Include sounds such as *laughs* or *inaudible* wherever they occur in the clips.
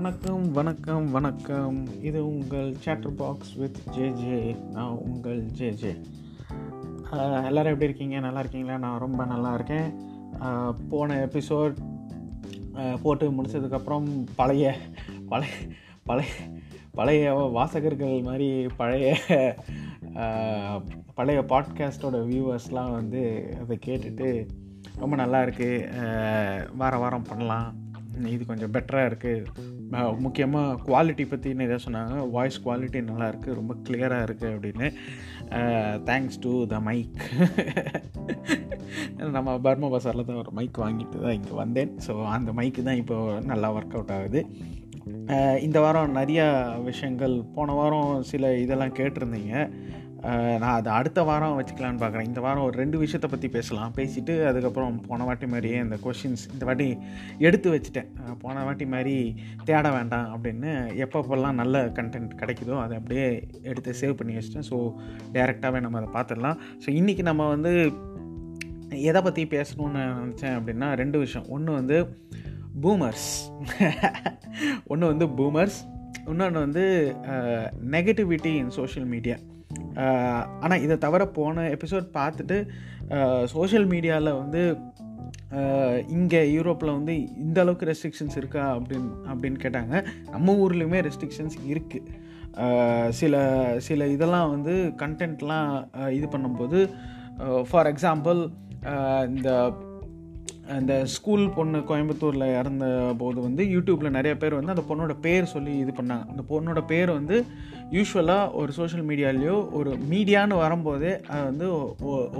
வணக்கம் வணக்கம் வணக்கம். இது உங்கள் chatter box with J J நான் உங்கள் ஜே ஜே எல்லோரும் எப்படி இருக்கீங்க? நல்லா இருக்கீங்களா? நான் ரொம்ப நல்லா இருக்கேன். போன எபிசோட் போட்டு முடிச்சதுக்கப்புறம் பழைய பழைய பழைய பழைய வாசகர்கள் மாதிரி பழைய பழைய பாட்காஸ்டோட வியூவர்ஸ்லாம் வந்து அதை கேட்டுட்டு ரொம்ப நல்லா இருக்குது வார வாரம் பண்ணலாம். இது கொஞ்சம் பெட்டராக இருக்குது முக்கியமாக குவாலிட்டி பற்றி நிறைய சொன்னாங்க வாய்ஸ் குவாலிட்டி நல்லாயிருக்கு ரொம்ப கிளியராக இருக்குது அப்படின்னு. தேங்க்ஸ் டு த மைக் நம்ம பர்மா பசாரில் தான் ஒரு மைக் வாங்கிட்டு தான் இங்கே வந்தேன். ஸோ அந்த மைக்கு தான் இப்போ நல்லா ஒர்க் அவுட் ஆகுது. இந்த வாரம் நிறையா விஷயங்கள் போன வாரம் சில இதெல்லாம் கேட்டிருந்தீங்க. நான் அதை அடுத்த வாரம் வச்சுக்கலான்னு பார்க்குறேன். இந்த வாரம் ஒரு ரெண்டு விஷயத்தை பற்றி பேசலாம். பேசிவிட்டு அதுக்கப்புறம் போன வாட்டி மாதிரியே இந்த கொஷின்ஸ் இந்த வாட்டி எடுத்து வச்சுட்டேன். போன வாட்டி மாதிரி தேட வேண்டாம் அப்படின்னு எப்பப்போல்லாம் நல்ல கண்டென்ட் கிடைக்குதோ அதை அப்படியே எடுத்து சேவ் பண்ணி வச்சிட்டேன். ஸோ டேரெக்டாகவே நம்ம அதை பார்த்துடலாம். ஸோ இன்றைக்கி நம்ம வந்து எதை பற்றி பேசணும்னு நினச்சேன் அப்படின்னா ரெண்டு விஷயம். ஒன்று வந்து பூமர்ஸ் *laughs* ஒன்று வந்து பூமர்ஸ் இன்னொன்று வந்து நெகட்டிவிட்டி இன் சோஷியல் மீடியா ஆனால் இதை தவிர போன எபிசோட் பார்த்துட்டு சோஷியல் மீடியாவில் வந்து இங்கே யூரோப்பில் வந்து இந்த அளவுக்கு ரெஸ்ட்ரிக்ஷன்ஸ் இருக்கா அப்படின்னு அப்படின்னு கேட்டாங்க. நம்ம ஊர்லேயுமே ரெஸ்ட்ரிக்ஷன்ஸ் இருக்குது சில சில இதெல்லாம் வந்து கண்டென்ட்லாம் இது பண்ணும்போது ஃபார் எக்ஸாம்பிள் இந்த அந்த ஸ்கூல் பொண்ணு கோயம்புத்தூரில் இறந்த போது வந்து யூடியூப்பில் நிறைய பேர் வந்து அந்த பொண்ணோட பேர் சொல்லி இது பண்ணாங்க. அந்த பொண்ணோட பேர் வந்து யூஸ்வலாக ஒரு சோஷியல் மீடியாலேயோ ஒரு மீடியான்னு வரும்போதே அது வந்து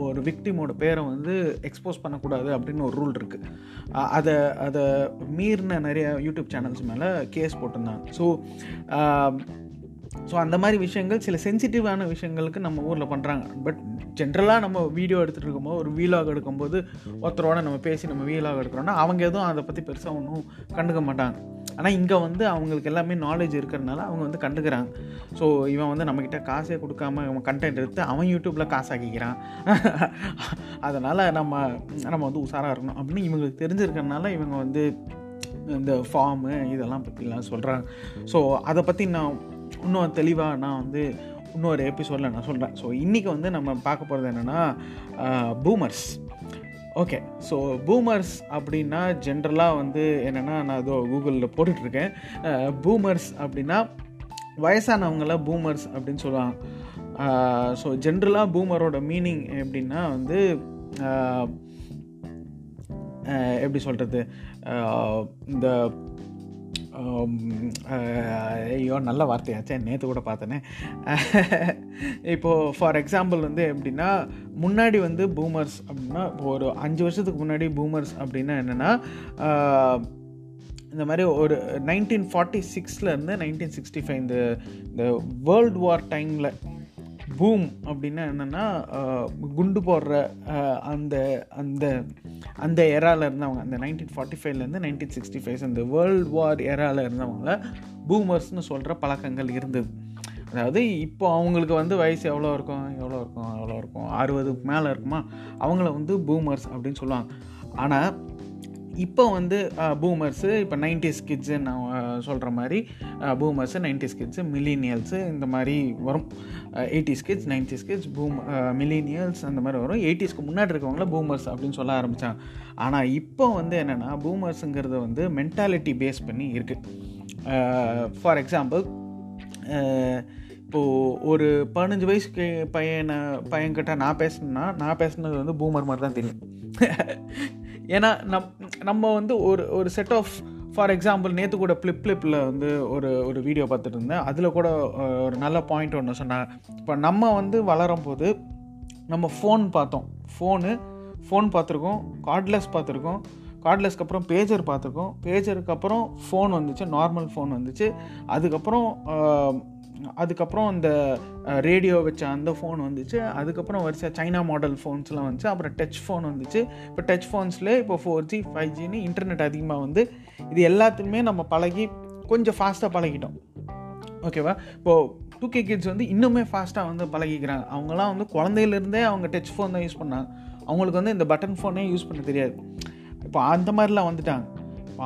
ஒரு விக்டிமோட பேரை வந்து எக்ஸ்போஸ் பண்ணக்கூடாது அப்படின்னு ஒரு ரூல் இருக்குது அதை அதை மீறின நிறைய யூடியூப் சேனல்ஸ் மேலே கேஸ் போட்டிருந்தாங்க. ஸோ ஸோ அந்த மாதிரி விஷயங்கள் சில சென்சிட்டிவான விஷயங்களுக்கு நம்ம ஊரில் பண்ணுறாங்க பட் ஜென்ரலாக நம்ம வீடியோ எடுத்துகிட்டு இருக்கும்போது ஒரு வீலாக் எடுக்கும்போது ஒருத்தரோட நம்ம பேசி நம்ம வீலாக் எடுக்கிறோன்னா அவங்க எதுவும் அதை பற்றி பெருசாக ஒன்றும் கண்டுக்க மாட்டாங்க. ஆனால் இங்கே வந்து அவங்களுக்கு எல்லாமே நாலேஜ் இருக்கிறதுனால அவங்க வந்து கண்டுக்கிறாங்க. ஸோ இவன் வந்து நம்மக்கிட்ட காசே கொடுக்காம இவன் கண்டென்ட் எடுத்து அவன் யூடியூப்பில் காசாக்கிக்கிறான். *laughs* அதனால் நம்ம நம்ம வந்து உஷாராக இருக்கணும். அப்படின்னு இவங்களுக்கு தெரிஞ்சிருக்கிறதுனால இவங்க வந்து இந்த ஃபார்மு இதெல்லாம் பற்றிலாம் சொல்கிறாங்க ஸோ அதை பற்றி நான் இன்னும் தெளிவாக நான் வந்து இன்னொரு எபிசோடில் நான் சொல்கிறேன் ஸோ இன்றைக்கி வந்து நம்ம பார்க்க போகிறது என்னென்னா பூமர்ஸ் ஓகே ஸோ பூமர்ஸ் அப்படின்னா ஜென்ரலாக வந்து என்னென்னா நான் இதோ கூகுளில் போட்டுட்ருக்கேன். பூமர்ஸ் அப்படின்னா வயசானவங்கள பூமர்ஸ் அப்படின்னு சொல்லுவாங்க. ஸோ ஜென்ரலாக பூமரோட மீனிங் எப்படின்னா வந்து எப்படி சொல்கிறது இந்த ஐயோ நல்ல வார்த்தையாச்சே. நேற்று கூட பார்த்தேனே. இப்போது ஃபார் எக்ஸாம்பிள் வந்து எப்படின்னா முன்னாடி வந்து பூமர்ஸ் அப்படின்னா ஒரு அஞ்சு வருஷத்துக்கு முன்னாடி பூமர்ஸ் அப்படின்னா என்னென்னா இந்த மாதிரி ஒரு நைன்டீன் ஃபார்ட்டி சிக்ஸ்லேருந்து நைன்டீன் சிக்ஸ்டி ஃபைவ் இந்த இந்த வேர்ல்டு வார் டைமில் பூம் அப்படின்னா என்னென்னா குண்டு போடுற அந்த அந்த அந்த எரால இருந்தவங்க அந்த நைன்டீன் ஃபார்ட்டி ஃபைவ்லேருந்து நைன்டீன் சிக்ஸ்டி ஃபைவ் அந்த வேர்ல்டு வார் எராவில் இருந்தவங்கள பூமர்ஸ்னு சொல்கிற பழக்கங்கள் இருந்தது. அதாவது இப்போ அவங்களுக்கு வந்து வயசு எவ்வளோ இருக்கும் எவ்வளோ இருக்கும் எவ்வளோ இருக்கும் அறுபதுக்கு மேலே இருக்குமா? அவங்கள வந்து பூமர்ஸ் அப்படின்னு சொல்லுவாங்க. ஆனால் இப்போ வந்து பூமர்ஸு இப்போ நைன்டிஸ் கிட்ஸு நான் சொல்கிற மாதிரி பூமர்ஸு நைன்டிஸ் கிட்ஸு மில்லினியல்ஸு இந்த மாதிரி வரும். Eighties kids nineties kids boom millennials அந்த மாதிரி வரும். எயிட்டிஸ்க்கு முன்னாடி இருக்கவங்கள பூமர்ஸ் அப்படின்னு சொல்ல ஆரம்பித்தாங்க ஆனால் இப்போ வந்து என்னென்னா பூமர்ஸுங்கிறது வந்து மென்டாலிட்டி பேஸ் பண்ணி இருக்குது ஃபார் எக்ஸாம்பிள் இப்போது ஒரு பதினஞ்சு வயசுக்கு பையனை பையன்கிட்ட நான் பேசினேன்னா நான் பேசுனது வந்து பூமர் மாதிரி தான் தெரியும். ஏன்னா நம் நம்ம வந்து ஒரு ஒரு செட் ஆஃப் ஃபார் எக்ஸாம்பிள் நேற்று கூட ஃப்ளிப் ஃப்ளிப்பில் வந்து ஒரு ஒரு வீடியோ பார்த்துட்டு இருந்தேன் அதில் கூட ஒரு நல்ல பாயிண்ட் ஒன்று சொன்னாங்க. இப்போ நம்ம வந்து வளரும் போது நம்ம ஃபோன் பார்த்தோம். ஃபோனு ஃபோன் பார்த்துருக்கோம். கார்ட்லெஸ் பார்த்துருக்கோம். கார்ட்லெஸ்க்கு அப்புறம் பேஜர் பார்த்துருக்கோம். பேஜருக்கு அப்புறம் ஃபோன் வந்துச்சு. நார்மல் ஃபோன் வந்துச்சு. அதுக்கப்புறம் அதுக்கப்புறம் அந்த ரேடியோ வச்ச அந்த ஃபோன் வந்துச்சு. அதுக்கப்புறம் வரிசை சைனா மாடல் ஃபோன்ஸ்லாம் வந்துச்சு. அப்புறம் டச் ஃபோன் வந்துச்சு. இப்போ டச் ஃபோன்ஸில் இப்போ ஃபோர் ஜி ஃபைவ் ஜின்னு இன்டர்நெட் அதிகமாக வந்து இது எல்லாத்துக்குமே நம்ம பழகி கொஞ்சம் ஃபாஸ்ட்டாக பழகிட்டோம். ஓகேவா இப்போது டூ கே கிட்ஸ் வந்து இன்னுமே ஃபாஸ்ட்டாக வந்து பழகிக்கிறாங்க. அவங்களாம் வந்து குழந்தையிலேருந்தே அவங்க டச் ஃபோன் தான் யூஸ் பண்ணாங்க. அவங்களுக்கு வந்து இந்த பட்டன் ஃபோனே யூஸ் பண்ண தெரியாது. இப்போ அந்த மாதிரிலாம் வந்துட்டாங்க.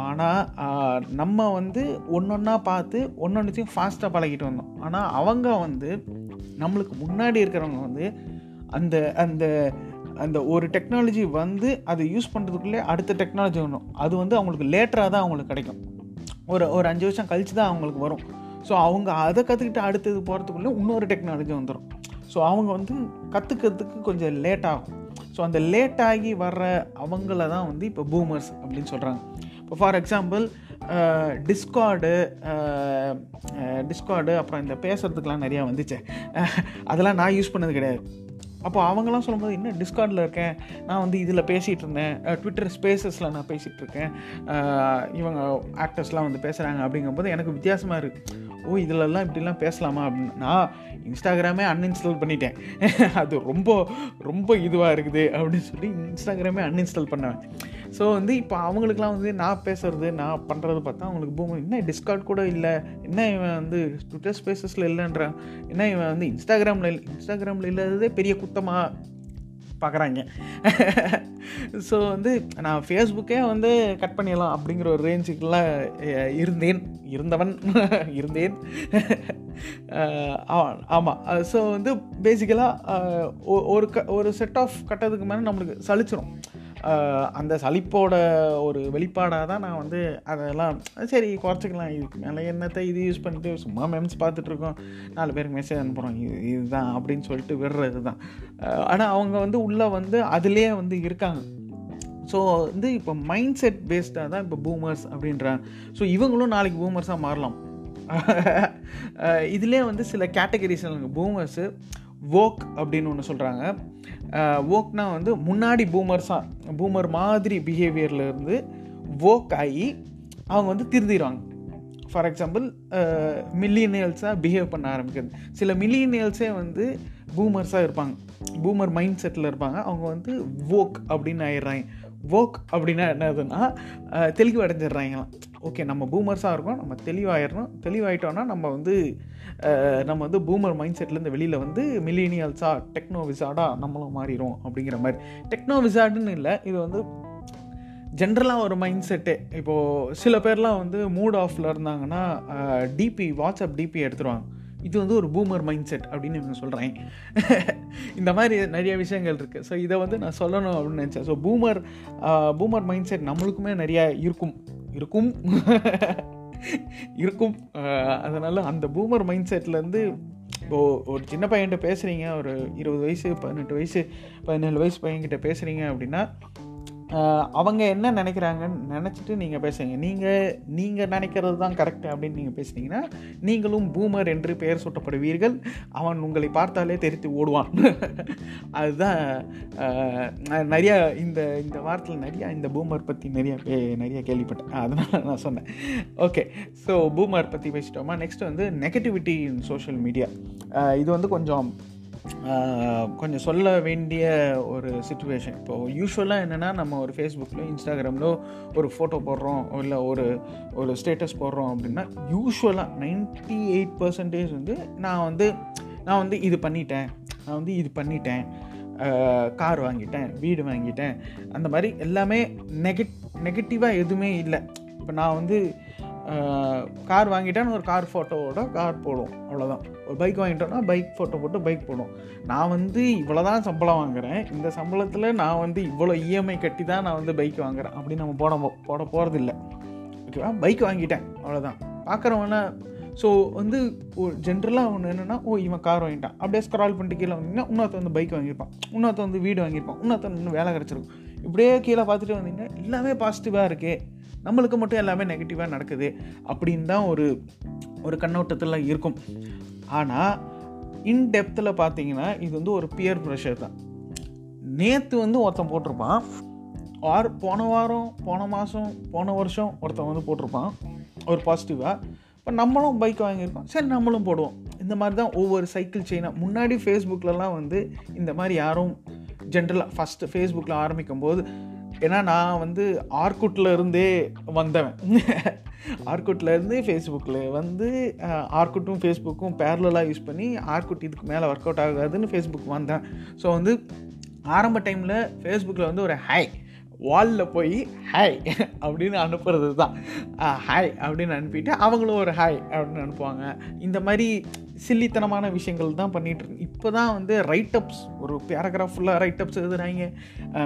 ஆனால் நம்ம வந்து ஒன்றொன்னா பார்த்து ஒன்றொன்றுத்தையும் ஃபாஸ்ட்டாக பழகிட்டு வந்தோம். ஆனால் அவங்க வந்து நம்மளுக்கு முன்னாடி இருக்கிறவங்க வந்து அந்த அந்த அந்த ஒரு டெக்னாலஜி வந்து அதை யூஸ் பண்ணுறதுக்குள்ளே அடுத்த டெக்னாலஜி வரணும் அது வந்து அவங்களுக்கு லேட்டராக தான் அவங்களுக்கு கிடைக்கும். ஒரு ஒரு அஞ்சு வருஷம் கழித்து தான் அவங்களுக்கு வரும். ஸோ அவங்க அதை கற்றுக்கிட்டு அடுத்தது போகிறதுக்குள்ளே இன்னொரு டெக்னாலஜி வந்துடும் ஸோ அவங்க வந்து கற்றுக்கிறதுக்கு கொஞ்சம் லேட் ஆகும். ஸோ அந்த லேட் ஆகி வர்ற அவங்கள தான் வந்து இப்போ பூமர்ஸ் அப்படின்னு சொல்கிறாங்க இப்போ ஃபார் எக்ஸாம்பிள் டிஸ்கார்டு டிஸ்கார்டு அப்புறம் இந்த பேசுகிறதுக்கெலாம் நிறையா வந்துச்சு. *laughs* அதெல்லாம் நான் யூஸ் பண்ணது கிடையாது. அப்போ அவங்களாம் சொல்லும்போது இன்னும் டிஸ்கார்டில் இருக்கேன்? நான் வந்து இதில் பேசிகிட்டு இருந்தேன். ட்விட்டர் ஸ்பேசஸில் நான் பேசிகிட்டு இருக்கேன். இவங்க ஆக்டர்ஸ்லாம் வந்து பேசுகிறாங்க அப்படிங்கும்போது எனக்கு வித்தியாசமாக இருக்குது ஓ இதிலெல்லாம் இப்படிலாம் பேசலாமா அப்படின்னு. நான் இன்ஸ்டாகிராமே அன்இன்ஸ்டால் பண்ணிட்டேன். *laughs* அது ரொம்ப ரொம்ப இதுவாக இருக்குது அப்படின்னு சொல்லி இன்ஸ்டாகிராமே அன்இன்ஸ்டால் பண்ணுவேன். ஸோ வந்து இப்போ அவங்களுக்குலாம் வந்து நான் பேசுகிறது நான் பண்ணுறது பார்த்தா அவங்களுக்கு பூமி என்ன டிஸ்கார்ட் கூட இல்லை என்ன இவன் வந்து ட்விட்டர் ஸ்பேசஸில் இல்லைன்றான் என்ன இவன் வந்து இன்ஸ்டாகிராமில் இன்ஸ்டாகிராமில் இல்லாததே பெரிய குத்தமாக பார்க்குறாங்க. ஸோ வந்து நான் ஃபேஸ்புக்கே வந்து கட் பண்ணிடலாம் அப்படிங்கிற ஒரு ரேஞ்சுக்கெல்லாம் இருந்தேன். இருந்தவன் இருந்தேன். ஆமாம் ஸோ வந்து பேசிக்கலாக ஒரு க ஒரு செட் ஆஃப் கட்டதுக்கு மேலே நம்மளுக்கு சலிச்சிடும் அந்த சலிப்போட ஒரு வெளிப்பாடாக தான் நான் வந்து அதெல்லாம் சரி குறைச்சிக்கலாம் இதுக்கு மேலே என்னத்தை இது யூஸ் பண்ணிட்டு சும்மா மெம்ஸ் பார்த்துட்ருக்கோம் நாலு பேருக்கு மெசேஜ் அனுப்புகிறோம் இது இதுதான் அப்படின்னு சொல்லிட்டு விடுறது தான் ஆனால் அவங்க வந்து உள்ளே வந்து அதுலேயே வந்து இருக்காங்க. ஸோ வந்து இப்போ மைண்ட் செட் பேஸ்டாக தான் இப்போ பூமர்ஸ் அப்படின்றாங்க ஸோ இவங்களும் நாளைக்கு பூமர்ஸாக மாறலாம். இதுலேயே வந்து சில கேட்டகரிஸ் பூமர்ஸு வோக் அப்படின்னு ஒன்று சொல்கிறாங்க வோக்னா வந்து முன்னாடி பூமர்ஸாக பூமர் மாதிரி பிஹேவியரில் இருந்து வோக் ஆகி அவங்க வந்து திருந்திடுவாங்க. ஃபார் எக்ஸாம்பிள் மில்லியனியல்ஸாக பிஹேவ் பண்ண ஆரம்பிக்கிறது சில மில்லியனியல்ஸே வந்து பூமர்ஸாக இருப்பாங்க. பூமர் மைண்ட் செட்டில் இருப்பாங்க. அவங்க வந்து வோக் அப்படின்னு ஆயிடுறாங்க. வோக் அப்படின்னா என்னதுன்னா தெளிவு அடைஞ்சிடுறாங்களாம் ஓகே நம்ம பூமர்ஸாக இருக்கோம் நம்ம தெளிவாயிடணும். தெளிவாயிட்டோன்னா நம்ம வந்து நம்ம வந்து பூமர் மைண்ட் செட்லேருந்து வெளியில் வந்து மில்லினியல்ஸாக டெக்னோ விசார்டாக நம்மளும் மாறிடும் அப்படிங்கிற மாதிரி. டெக்னோ விசார்டுன்னு இல்லை இது வந்து ஜென்ரலாக ஒரு மைண்ட் செட்டு இப்போது சில பேர்லாம் வந்து மூட் ஆஃபில் இருந்தாங்கன்னா டிபி வாட்ஸ்அப் டிபி எடுத்துருவாங்க. இது வந்து ஒரு பூமர் மைண்ட் செட் அப்படின்னு இவங்க சொல்கிறேன் *laughs* இந்த மாதிரி நிறைய விஷயங்கள் இருக்குது ஸோ இதை வந்து நான் சொல்லணும் அப்படின்னு நினச்சேன். So boomer boomer mind set நம்மளுக்குமே நிறையா இருக்கும். இருக்கும். *laughs* இருக்கும். அதனால் அந்த பூமர் மைண்ட் செட்லேருந்து இப்போது ஒரு சின்ன பையன்கிட்ட பேசுகிறீங்க ஒரு இருபது வயசு பதினெட்டு வயசு பதினேழு வயசு பையன்கிட்ட பேசுகிறீங்க அப்படின்னா அவங்க என்ன நினைக்கிறாங்கன்னு நினச்சிட்டு நீங்கள் பேசுங்க. நீங்கள் நீங்கள் நினைக்கிறது தான் கரெக்ட் அப்படின்னு நீங்கள் பேசுனீங்கன்னா நீங்களும் பூமர் என்று பெயர் சூட்டப்படுவீர்கள். அவன் உங்களை பார்த்தாலே தெரித்து ஓடுவான். *laughs* அதுதான் நிறையா இந்த இந்த வாரத்தில் நிறையா இந்த பூமர் பற்றி நிறையா பே நிறையா கேள்விப்பட்டேன். அதனால் நான் சொன்னேன். ஓகே ஸோ பூமர் பற்றி பேசிட்டோமா? நெக்ஸ்ட் வந்து நெகட்டிவிட்டி இன் சோஷியல் மீடியா இது வந்து கொஞ்சம் கொஞ்சம் சொல்ல வேண்டிய ஒரு சுச்சுவேஷன் இப்போது யூஸ்வலாக என்னென்னா நம்ம ஒரு ஃபேஸ்புக்கில் இன்ஸ்டாகிராமில் ஒரு ஃபோட்டோ போடுறோம் இல்லை ஒரு ஒரு ஸ்டேட்டஸ் போடுறோம் அப்படின்னா யூஸ்வலாக நைன்ட்டி எயிட் பர்சன்டேஜ் வந்து நான் வந்து நான் வந்து இது பண்ணிட்டேன் நான் வந்து இது பண்ணிட்டேன் கார் வாங்கிட்டேன் வீடு வாங்கிட்டேன். அந்த மாதிரி எல்லாமே நெகட் நெகட்டிவாக எதுவுமே இல்லை. இப்போ நான் வந்து கார் வாங்கிட்டேன் ஒரு கார் ஃபோட்டோவோட கார் போடும் அவ்வளோதான் ஒரு பைக் வாங்கிட்டோன்னா பைக் ஃபோட்டோ போட்டு பைக் போடும் நான் வந்து இவ்வளோ தான் சம்பளம் வாங்குகிறேன் இந்த சம்பளத்தில் நான் வந்து இவ்வளோ இஎம்ஐ கட்டி தான் நான் வந்து பைக் வாங்குகிறேன் அப்படின்னு நம்ம போட போட போகிறது இல்லை ஓகேவா பைக் வாங்கிட்டேன். அவ்வளோதான் பார்க்குறவன ஸோ வந்து ஒரு ஜென்ரலாக ஒன்று என்னென்னா ஓ இவன் கார் வாங்கிட்டான். அப்படியே ஸ்க்ரால் பண்ணிட்டு கீழே வந்தீங்கன்னா இன்னொருத்த வந்து பைக் வாங்கியிருப்பான். இன்னொருத்த வந்து வீடு வாங்கியிருப்பான். இன்னொருத்த இன்னும் வேலை கிடச்சிருக்கும். இப்படியே கீழே பார்த்துட்டு வந்தீங்கன்னா எல்லாமே பாசிட்டிவாக இருக்குது நம்மளுக்கு மட்டும் எல்லாமே நெகட்டிவாக நடக்குது அப்படின்னு தான் ஒரு ஒரு கண்ணோட்டத்தில் இருக்கும். ஆனால் இன் டெப்த்தில் பார்த்தீங்கன்னா இது வந்து ஒரு பியர் ப்ரெஷர் தான். நேற்று வந்து ஒருத்தன் போட்டிருப்பான். ஆர் போன வாரம் போன மாதம் போன வருஷம் ஒருத்தன் வந்து போட்டிருப்பான். ஒரு பாசிட்டிவாக இப்போ நம்மளும் பைக் வாங்கியிருக்கோம். சரி நம்மளும் போடுவோம். இந்த மாதிரி தான் ஒவ்வொரு சைக்கிள் செயினாக முன்னாடி ஃபேஸ்புக்கிலலாம் வந்து இந்த மாதிரி யாரும் ஜென்ரலாக ஃபஸ்ட்டு ஃபேஸ்புக்கில் ஆரம்பிக்கும் போது ஏன்னா நான் வந்து ஆர்குட்டில் இருந்தே வந்தவன். ஆர்குட்டில் இருந்து ஃபேஸ்புக்கில் வந்து ஆர்குட்டும் ஃபேஸ்புக்கும் பேரலாக யூஸ் பண்ணி ஆர்குட் இதுக்கு மேலே ஒர்க் அவுட் ஆகாதுன்னு ஃபேஸ்புக் வந்தேன். ஸோ வந்து ஆரம்ப டைமில் ஃபேஸ்புக்கில் வந்து ஒரு ஹை வாலில் போய் ஹாய் அப்படின்னு அனுப்புறது தான் ஹாய் அப்படின்னு அனுப்பிட்டு அவங்களும் ஒரு ஹாய் அப்படின்னு அனுப்புவாங்க. இந்த மாதிரி சில்லித்தனமான விஷயங்கள் தான் பண்ணிகிட்டு இப்போ தான் வந்து ரைட்டப்ஸ் ஒரு பேராகிராஃப் ஃபுல்லாக ரைட்டப்ஸ் எழுதுனாங்க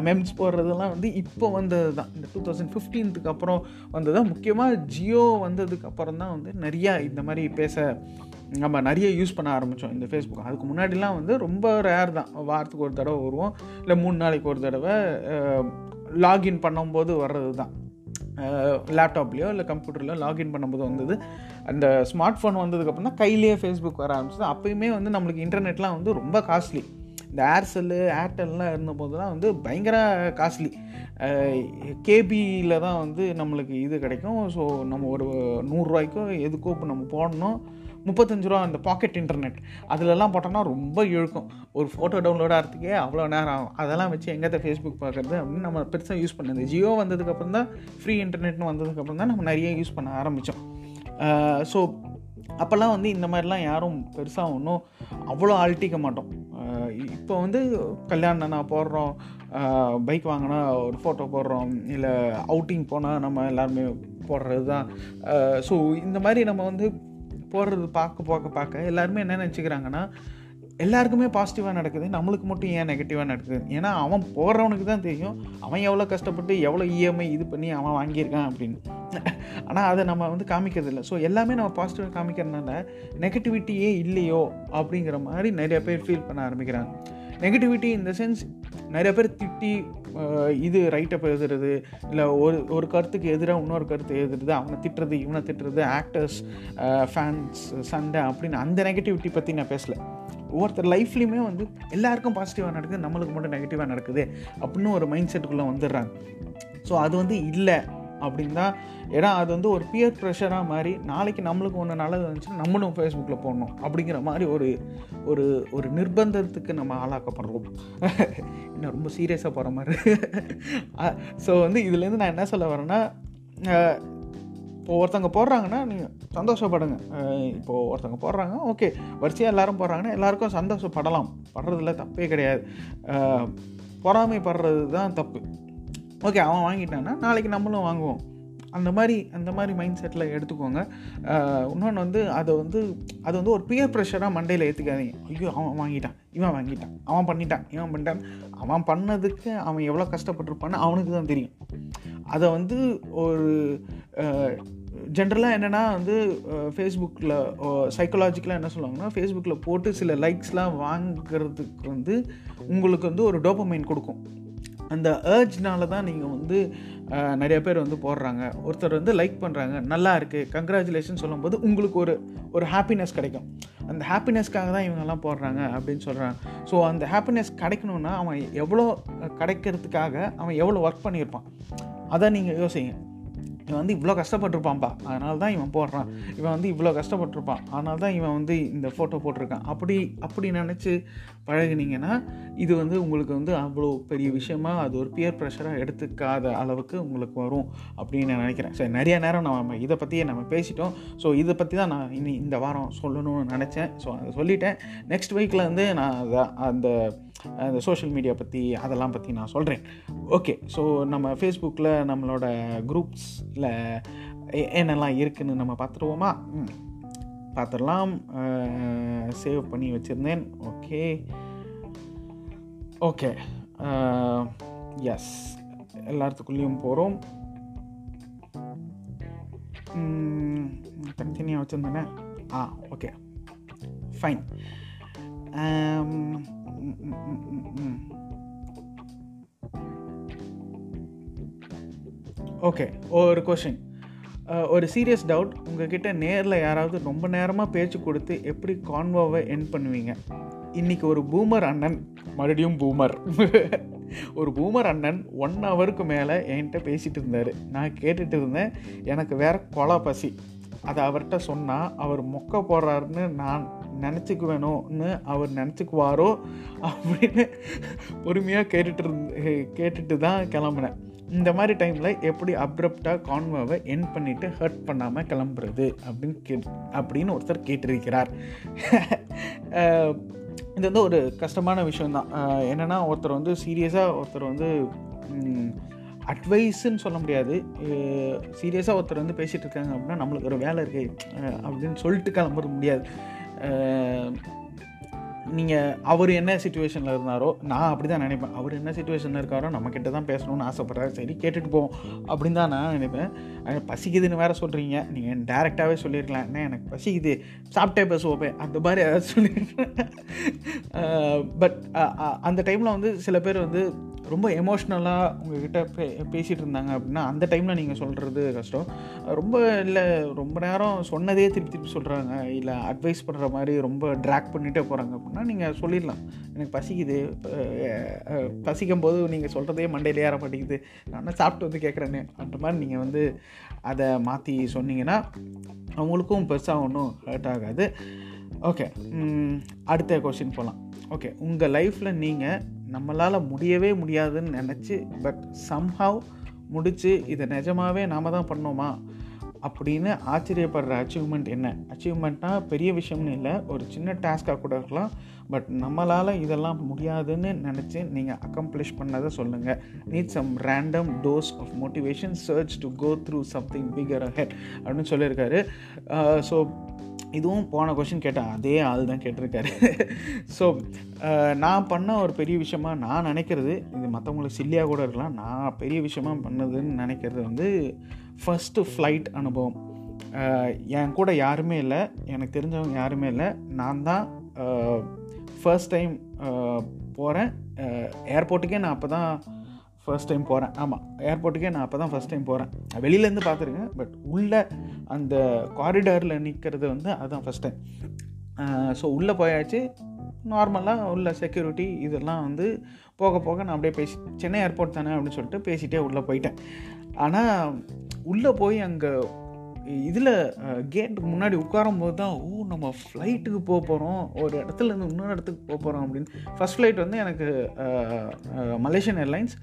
மெம்ஸ் போடுறதெல்லாம் வந்து இப்போ வந்தது தான் இந்த டூ தௌசண்ட் ஃபிஃப்டீன்த்துக்கு அப்புறம் வந்தது. முக்கியமாக ஜியோ வந்ததுக்கு அப்புறம் தான் வந்து நிறையா இந்த மாதிரி பேச நம்ம நிறைய யூஸ் பண்ண ஆரம்பித்தோம் இந்த ஃபேஸ்புக் அதுக்கு முன்னாடிலாம் வந்து ரொம்ப ரேர் தான். வாரத்துக்கு ஒரு தடவை வருவோம். இல்லை மூணு நாளைக்கு ஒரு தடவை லாகின் பண்ணும்போது வர்றது தான் லேப்டாப்லேயோ இல்லை கம்ப்யூட்டர்லையோ லாகின் பண்ணும்போது வந்தது. அந்த ஸ்மார்ட் ஃபோன் வந்ததுக்கப்புறம் தான் கையிலேயே ஃபேஸ்புக் வர ஆரம்பிச்சது. அப்போயுமே வந்து நம்மளுக்கு இன்டர்நெட்லாம் வந்து ரொம்ப காஸ்ட்லி இந்த ஏர்செல்லு ஏர்டெல்லாம் இருந்தபோதுலாம் வந்து பயங்கர காஸ்ட்லி கேபியில் தான் வந்து நம்மளுக்கு இது கிடைக்கும். ஸோ நம்ம ஒரு நூறுரூவாய்க்கோ எதுக்கோ இப்போ நம்ம போடணும். முப்பத்தஞ்சு ரூபா அந்த பாக்கெட் இன்டர்நெட் அதிலெல்லாம் போட்டோம்னா ரொம்ப இழுக்கும். ஒரு ஃபோட்டோ டவுன்லோட் ஆகிறதுக்கே அவ்வளோ நேரம் ஆகும். அதெல்லாம் வச்சு எங்கேத்த ஃபேஸ்புக் பார்க்குறது அப்படின்னு நம்ம பெருசாக யூஸ் பண்ணது ஜியோ வந்ததுக்கப்புறம் தான் ஃப்ரீ இன்டர்நெட்னு வந்ததுக்கப்புறம் தான் நம்ம நிறைய யூஸ் பண்ண ஆரம்பித்தோம் ஸோ அப்போல்லாம் வந்து இந்த மாதிரிலாம் யாரும் பெருசாக ஒன்றும் அவ்வளோ அழட்டிக்க மாட்டோம். இப்போ வந்து கல்யாணம் நான் போடுறோம். பைக் வாங்கினா ஒரு ஃபோட்டோ போடுறோம். இல்லை அவுட்டிங் போனால் நம்ம எல்லாருமே போடுறது தான் ஸோ இந்த மாதிரி நம்ம வந்து போடுறது பார்க்க பார்க்க பார்க்க எல்லாருமே என்ன நினச்சிக்கிறாங்கன்னா எல்லாருக்குமே பாசிட்டிவாக நடக்குது நம்மளுக்கு மட்டும் ஏன் நெகட்டிவாக நடக்குது? ஏன்னா அவன் போடுறவனுக்கு தான் தெரியும் அவன் எவ்வளோ கஷ்டப்பட்டு எவ்வளோ இஎம்ஐ இது பண்ணி அவன் வாங்கியிருக்கான் அப்படின்னு. ஆனால் அதை நம்ம வந்து காமிக்கிறதில்ல. ஸோ எல்லாமே நம்ம பாசிட்டிவாக காமிக்கிறதுனால நெகட்டிவிட்டியே இல்லையோ அப்படிங்கிற மாதிரி நிறைய பேர் ஃபீல் பண்ண ஆரம்பிக்கிறாங்க. நெகட்டிவிட்டி இந்த சென்ஸ் நிறைய பேர் திட்டி இது ரைட்டப் எழுதுறது இல்லை ஒரு ஒரு கருத்துக்கு எதிராக இன்னொரு கருத்து எழுதுறது அவனை திட்டுறது இவனை திட்டுறது ஆக்டர்ஸ் ஃபேன்ஸ் சண்டை அப்படின்னு அந்த நெகட்டிவிட்டி பற்றி நான் பேசலை. ஒவ்வொருத்தர் லைஃப்லேயுமே வந்து எல்லாருக்கும் பாசிட்டிவாக நடக்குது நம்மளுக்கு மட்டும் நெகட்டிவாக நடக்குது அப்படின்னு ஒரு மைண்ட் செட்டுக்குள்ளே வந்துடுறாங்க. ஸோ அது வந்து இல்லை. அப்படின்னு தான் ஏன்னா அது வந்து ஒரு பியர் ப்ரெஷராக மாதிரி நாளைக்கு நம்மளுக்கு ஒன்று நல்லது வந்துச்சுன்னா நம்மளும் ஃபேஸ்புக்கில் போடணும் அப்படிங்கிற மாதிரி ஒரு ஒரு ஒரு நிர்பந்தத்துக்கு நம்ம ஆளாக்கப்படுறோம். *laughs* இன்னும் ரொம்ப சீரியஸாக போகிற மாதிரி. *laughs* ஸோ வந்து இதுலேருந்து நான் என்ன சொல்ல வரேன்னா இப்போ ஒருத்தவங்க போடுறாங்கன்னா நீங்கள் சந்தோஷப்படுங்க. இப்போது ஒருத்தவங்க போடுறாங்க ஓகே வரிசையாக எல்லோரும் போடுறாங்கன்னா எல்லாருக்கும் சந்தோஷப்படலாம். படுறதுல தப்பே கிடையாது. பொறாமைப்படுறது தான் தப்பு. ஓகே அவன் வாங்கிட்டான்னா நாளைக்கு நம்மளும் வாங்குவோம். அந்த மாதிரி அந்த மாதிரி மைண்ட் செட்டில் எடுத்துக்கோங்க இன்னொன்று வந்து அதை வந்து அது வந்து ஒரு பியர் ப்ரெஷராக மண்டையில் ஏற்றுக்காதீங்க ஐயோ அவன் வாங்கிட்டான் இவன் வாங்கிட்டான் அவன் பண்ணிட்டான் இவன் பண்ணிட்டான். அவன் பண்ணதுக்கு அவன் எவ்வளோ கஷ்டப்பட்டிருப்பான்னு அவனுக்கு தான் தெரியும். அதை வந்து ஒரு ஜென்ரலாக என்னென்னா வந்து ஃபேஸ்புக்கில் சைக்கலாஜிக்கலாக என்ன சொல்லுவாங்கன்னா ஃபேஸ்புக்கில் போட்டு சில லைக்ஸ்லாம் வாங்கிறதுக்கு வந்து உங்களுக்கு வந்து ஒரு டோப்பமைன் கொடுக்கும். அந்த ஏர்ஜ்னால தான் நீங்கள் வந்து நிறைய பேர் வந்து போடுறாங்க. ஒருத்தர் வந்து லைக் பண்ணுறாங்க நல்லா இருக்குது கங்க்ராச்சுலேஷன் சொல்லும்போது உங்களுக்கு ஒரு ஒரு ஹாப்பினஸ் கிடைக்கும். அந்த ஹாப்பினஸ்க்காக தான் இவங்கெல்லாம் போடுறாங்க அப்படின்னு சொல்கிறாங்க ஸோ அந்த ஹாப்பினஸ் கிடைக்கணுன்னா அவன் எவ்வளோ கிடைக்கிறதுக்காக அவன் எவ்வளோ ஒர்க் பண்ணியிருப்பான். அதை நீங்கள் யோசிங்க. இவன் வந்து இவ்வளோ கஷ்டப்பட்டிருப்பான்ப்பா அதனால தான் இவன் போடுறான். இவன் வந்து இவ்வளோ கஷ்டப்பட்டிருப்பான். அதனால தான் இவன் வந்து இந்த ஃபோட்டோ போட்டிருக்கான். அப்படி அப்படி நினச்சி பழகினீங்கன்னா இது வந்து உங்களுக்கு வந்து அவ்வளோ பெரிய விஷயமா அது ஒரு பியர் ப்ரெஷராக எடுத்துக்காத அளவுக்கு உங்களுக்கு வரும் அப்படின்னு நான் நினைக்கிறேன். சரி நிறைய நேரம் நம்ம இதை பற்றியே நம்ம பேசிட்டோம். ஸோ இதை பற்றி தான் நான் இனி இந்த வாரம் சொல்லணும்னு நினச்சேன். ஸோ அதை சொல்லிட்டேன். நெக்ஸ்ட் வீக்கில் வந்து நான் அந்த அந்த சோஷியல் மீடியா பற்றி அதெல்லாம் பற்றி நான் சொல்கிறேன் ஓகே ஸோ நம்ம ஃபேஸ்புக்கில் நம்மளோட குரூப்ஸில் என்னெல்லாம் இருக்குதுன்னு நம்ம பார்த்துருவோமா? பார்த்துடலாம். சேவ் பண்ணி வச்சுருந்தேன். ஓகே ஓகே எஸ் எல்லாத்துக்குள்ளேயும் போகிறோம் தனித்தனியாக வச்சுருந்தேனே? ஆ ஓகே ஃபைன் ஓகே ஒரு கொஷின் uh, ஒரு சீரியஸ் டவுட் உங்ககிட்ட நேரில் யாராவது ரொம்ப நேரமாக பேச்சு கொடுத்து எப்படி கான்வோவை என் பண்ணுவீங்க? இன்றைக்கி ஒரு பூமர் அண்ணன் மறுபடியும் பூமர் ஒரு பூமர் அண்ணன் ஒன் ஹவருக்கு மேலே என்கிட்ட பேசிகிட்டு இருந்தார். நான் கேட்டுட்டு இருந்தேன் எனக்கு வேறு கொலா பசி. அதை அவர்கிட்ட சொன்னால் அவர் மொக்க போடுறாருன்னு நான் நினச்சிக்குவேணும்னு அவர் நினச்சிக்குவாரோ அப்படின்னு பொறுமையாக கேட்டுட்டு இருந்து கேட்டுட்டு தான் கிளம்புனேன். இந்த மாதிரி டைமில் எப்படி அப்ரப்டாக கான்வாவை என் பண்ணிவிட்டு ஹர்ட் பண்ணாமல் கிளம்புறது அப்படின்னு கே அப்படின்னு ஒருத்தர் கேட்டிருக்கிறார். *laughs* இது வந்து ஒரு கஷ்டமான விஷயந்தான் என்னென்னா ஒருத்தர் வந்து சீரியஸாக ஒருத்தர் வந்து அட்வைஸுன்னு சொல்ல முடியாது. சீரியஸாக ஒருத்தர் வந்து பேசிகிட்டு இருக்காங்க அப்படின்னா நம்மளுக்கு ஒரு வேலை இருக்குது அப்படின்னு சொல்லிட்டு கிளம்புறது முடியாது. நீங்கள் அவர் என்ன சுச்சுவேஷனில் இருந்தாரோ நான் அப்படி தான் நினைப்பேன். அவர் என்ன சுச்சுவேஷனில் இருக்காரோ நம்மக்கிட்ட தான் பேசணும்னு ஆசைப்பட்றாரு. சரி கேட்டுட்டு போவோம் அப்படின்னு தான் நான் நினைப்பேன். பசிக்குதுன்னு வேறு சொல்கிறீங்க நீங்கள் டேரெக்டாகவே சொல்லியிருக்கலாம் என்ன எனக்கு பசிக்குது. சாப்பிட்டே பேசுவோப்பே அந்த மாதிரி ஏதாவது சொல்லியிருக்கேன் பட் அந்த டைமில் வந்து சில பேர் வந்து ரொம்ப எமோஷ்னலாக உங்ககிட்ட பே பேசிகிட்டு இருந்தாங்க அப்படின்னா அந்த டைமில் நீங்கள் சொல்கிறது கஷ்டம். ரொம்ப இல்லை ரொம்ப நேரம் சொன்னதே திருப்பி திருப்பி சொல்கிறாங்க இல்லை அட்வைஸ் பண்ணுற மாதிரி ரொம்ப ட்ராக் பண்ணிகிட்டே போகிறாங்க அப்படின்னா நீங்கள் சொல்லிடலாம். எனக்கு பசிக்குது. பசிக்கும் போது நீங்கள் சொல்கிறதே மண்டையில் ஏற மாட்டேங்குது. நான் சாப்பிட்டு வந்து கேட்குறேன்னு. அந்த மாதிரி நீங்கள் வந்து அதை மாற்றி சொன்னீங்கன்னா அவங்களுக்கும் பெருசாக ஒன்றும் ஹர்ட் ஆகாது. ஓகே அடுத்த கொஷின் போகலாம் ஓகே உங்கள் லைஃப்பில் நீங்கள் நம்மளால் முடியவே முடியாதுன்னு நினச்சி பட் சம்ஹவ் முடித்து இதை நிஜமாகவே நாம் தான் பண்ணோமா? அப்படின்னு ஆச்சரியப்படுற அச்சீவ்மெண்ட் என்ன? அச்சீவ்மெண்ட்னா பெரிய விஷயம்னு இல்லை ஒரு சின்ன டாஸ்க்காக கூட இருக்கலாம் பட் நம்மளால் இதெல்லாம் முடியாதுன்னு நினச்சி நீங்கள் அக்கம்ப்ளிஷ் பண்ணதை சொல்லுங்கள் need some random dose of motivation search to go through something figure head அப்படின்னு சொல்லியிருக்காரு. ஸோ இதுவும் போன கொஷின் கேட்டேன் அதே ஆள் தான் கேட்டிருக்காரு ஸோ நான் பண்ண ஒரு பெரிய விஷயமா நான் நினைக்கிறது இது மற்றவங்களுக்கு சில்லியாக கூட இருக்கலாம். நான் பெரிய விஷயமா பண்ணதுன்னு நினைக்கிறது வந்து ஃபஸ்ட்டு ஃப்ளைட் அனுபவம். என் கூட யாருமே இல்லை எனக்கு தெரிஞ்சவங்க யாருமே இல்லை. நான் தான் ஃபர்ஸ்ட் டைம் போகிறேன் ஏர்போர்ட்டுக்கே நான் அப்போ தான் ஃபர்ஸ்ட் டைம் போகிறேன் ஆமாம் ஏர்போர்ட்டுக்கே நான் அப்போ தான் ஃபஸ்ட் டைம் போகிறேன் வெளியிலேருந்து பார்த்துருக்கேன் பட் உள்ளே அந்த காரிடாரில் நிற்கிறது வந்து அதுதான் ஃபஸ்ட் டைம் ஸோ உள்ளே போயாச்சு. நார்மலாக உள்ள செக்யூரிட்டி இதெல்லாம் வந்து போக போக நான் அப்படியே பேசி சென்னை ஏர்போர்ட் தானே அப்படின்னு சொல்லிட்டு பேசிகிட்டே உள்ளே போயிட்டேன். ஆனால் உள்ளே போய் அங்கே இதில் கேட்டுக்கு முன்னாடி உட்காரும் போது தான் ஓ நம்ம ஃப்ளைட்டுக்கு போக போகிறோம் ஒரு இடத்துலேருந்து இன்னொரு இடத்துக்கு போக போகிறோம் அப்படின்னு. ஃபஸ்ட் ஃப்ளைட் வந்து எனக்கு மலேசியன் ஏர்லைன்ஸ்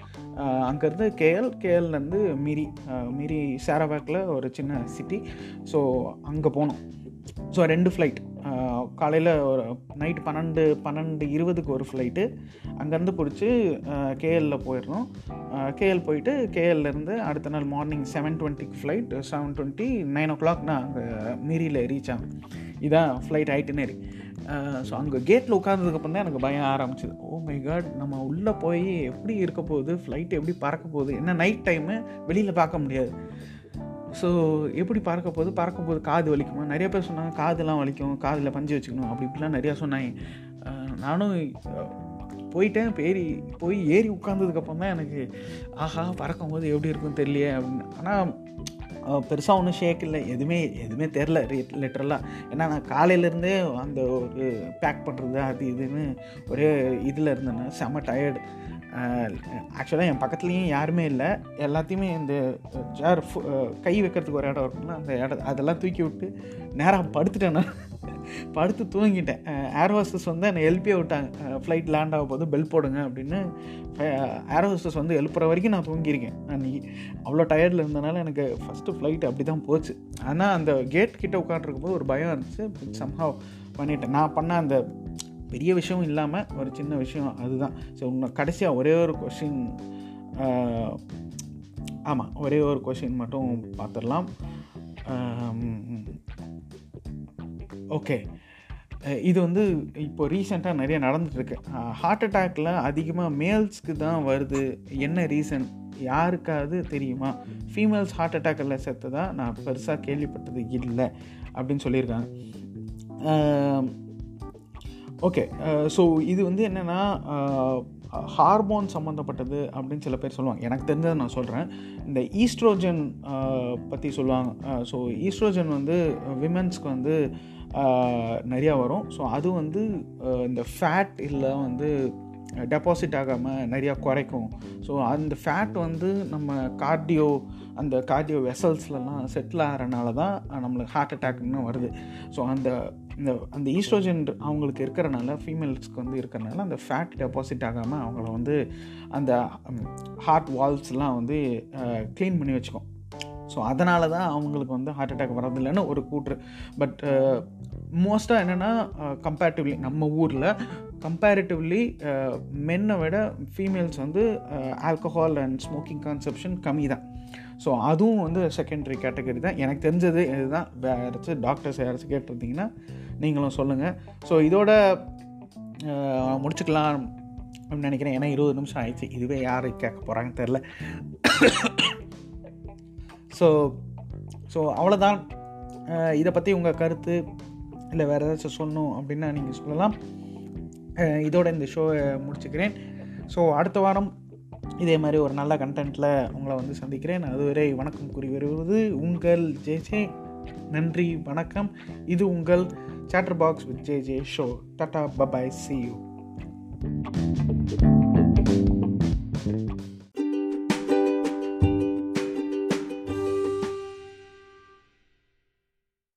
அங்கேருந்து கேஎல் கேஎல்லேருந்து மிரி மிரி சாராபாக்கில் ஒரு சின்ன சிட்டி ஸோ அங்கே போனோம். ஸோ ரெண்டு ஃப்ளைட் காலையில் ஒரு நைட் பன்னெண்டு பன்னெண்டு இருபதுக்கு ஒரு ஃப்ளைட்டு அங்கேருந்து பிடிச்சி கேஎல்ல போயிடணும் கேஎல் போயிட்டு கேஎல்லேருந்து அடுத்த நாள் மார்னிங் செவன் டுவெண்ட்டிக்கு flight seven twenty nine o'clock நான் அங்கே மீரியில் ரீச் ஆகும் இதான் ஃப்ளைட் ஐட்டினரி ஸோ அங்கே கேட்டில் உட்காந்ததுக்கப்புறம் தான் எனக்கு பயம் ஆரம்பிச்சிது. ஓ oh மை காட் நம்ம உள்ளே போய் எப்படி இருக்க போகுது? ஃப்ளைட் எப்படி பறக்க போகுது? என்ன நைட் டைமு வெளியில் பார்க்க முடியாது. ஸோ எப்படி பறக்க போது பறக்கும் போது காது வலிக்குமா? நிறைய பேர் சொன்னாங்க காதுலாம் வலிக்கும் காதில் பஞ்சு வச்சுக்கணும். அப்படி இப்படிலாம் நிறையா சொன்னாங்க. நானும் போயிட்டேன் பேரி போய் ஏறி உட்காந்ததுக்கப்புறம் தான் எனக்கு ஆஹா பறக்கும் போது எப்படி இருக்கும்னு தெரியலையே அப்படின்னு. ஆனால் பெருசாக ஒன்றும் ஷேக் இல்லை. எதுவுமே எதுவுமே தெரில லிட்டரலாக ஏன்னா நான் காலையிலேருந்தே அந்த ஒரு பேக் பண்ணுறது அது இதுன்னு ஒரே இதில் இருந்தேன்னா செம்ம டயர்டு ஆக்சுவலாக என் பக்கத்துலேயும் யாருமே இல்லை. எல்லாத்தையுமே இந்த சேர் கை வைக்கிறதுக்கு ஒரு இடம் இருக்கும்ல அந்த இடம் அதெல்லாம் தூக்கி விட்டு நேராக படுத்துட்டேன் நான். படுத்து தூங்கிட்டேன். ஏர் ஹோஸ்டஸ் வந்து என்னை எழுப்பியே விட்டாங்க. ஃப்ளைட் லேண்ட் ஆக போது பெல் போடுங்க அப்படின்னு. ஏர் ஹோஸ்டஸ் வந்து எழுப்புற வரைக்கும் நான் தூங்கியிருக்கேன். அன்றைக்கி அவ்வளோ டயர்டில் இருந்தனால எனக்கு ஃபஸ்ட்டு ஃப்ளைட் அப்படி தான் போச்சு. ஆனால் அந்த கேட் கிட்டே உட்காந்துருக்கும் போது ஒரு பயம் இருந்துச்சு. சம்ஹாவ் பண்ணிட்டேன். நான் பண்ண அந்த பெரிய விஷயம் இல்லாமல் ஒரு சின்ன விஷயம் அதுதான். ஸோ இன்னும் கடைசியாக ஒரே ஒரு கொஷின் ஆமாம் ஒரே ஒரு கொஷின் மட்டும் பார்த்துடலாம் ஓகே இது வந்து இப்போ ரீசெண்டாக நிறைய நடந்துகிட்ருக்கு ஹார்ட் அட்டாக்கில் அதிகமாக மேல்ஸ்க்கு தான் வருது. என்ன ரீசன் யாருக்காவது தெரியுமா? ஃபீமேல்ஸ் ஹார்ட் அட்டாக்கில் செத்ததாக நான் பெருசாக கேள்விப்பட்டது இல்லை. அப்படின்னு சொல்லியிருக்காங்க. ஓகே ஸோ uh, இது வந்து என்னென்னா ஹார்மோன் uh, சம்மந்தப்பட்டது அப்படின்னு சில பேர் சொல்லுவாங்க. எனக்கு தெரிஞ்சதை நான் சொல்கிறேன் இந்த ஈஸ்ட்ரோஜன் uh, பற்றி சொல்லுவாங்க. ஸோ ஈஸ்ட்ரோஜன் வந்து விமென்ஸ்க்கு வந்து நிறையா வரும். ஸோ அது வந்து இந்த ஃபேட் இல்லை வந்து டெபாசிட் ஆகாமல் நிறையா குறைக்கும். ஸோ அந்த ஃபேட் வந்து நம்ம கார்டியோ அந்த கார்டியோ வெசல்ஸ்லலாம் செட்டில் ஆகிறனால தான் நம்மளுக்கு ஹார்ட் அட்டாக்னு வருது. ஸோ அந்த இந்த அந்த ஈஸ்ட்ரோஜன் அவங்களுக்கு இருக்கிறனால ஃபீமேல்ஸ்க்கு வந்து இருக்கிறனால அந்த ஃபேட் டெபாசிட் ஆகாமல் அவங்கள வந்து அந்த ஹார்ட் வால்ஸ்லாம் வந்து க்ளீன் பண்ணி வச்சுக்கும். ஸோ அதனால தான் அவங்களுக்கு வந்து ஹார்ட் அட்டாக் வரதில்லைன்னு ஒரு கூற்று. பட் மோஸ்ட்டாக என்னென்னா கம்பேரிட்டிவ்லி நம்ம ஊரில் கம்பேரிட்டிவ்லி மென்னை விட ஃபீமேல்ஸ் வந்து ஆல்கஹால் அண்ட் ஸ்மோக்கிங் கன்சப்ஷன் கம்மி தான். ஸோ அதுவும் வந்து செகண்டரி கேட்டகரி தான். எனக்கு தெரிஞ்சது இதுதான். வேறு யாராச்சும் டாக்டர்ஸ் யாராச்சும் கேட்டிருந்தீங்கன்னா நீங்களும் சொல்லுங்கள் ஸோ இதோட முடிச்சுக்கலாம் அப்படின்னு நினைக்கிறேன். ஏன்னா இருபது நிமிஷம் ஆயிடுச்சு. இதுவே யார் கேட்க போகிறாங்கன்னு தெரில ஸோ ஸோ அவ்வளோதான் இதை பற்றி உங்கள் கருத்து இல்லை வேறு ஏதாச்சும் சொல்லணும் அப்படின்னா நீங்கள் சொல்லலாம். இதோட இந்த ஷோவை முடிச்சுக்கிறேன். ஸோ அடுத்த வாரம் இதே மாதிரி ஒரு நல்ல கண்டென்ட்டில் உங்களை வந்து சந்திக்கிறேன். அதுவரை வணக்கம் கூறி வருவது உங்கள் ஜெய்சே நன்றி வணக்கம். இது உங்கள் chatter box with J J show tata bye bye see you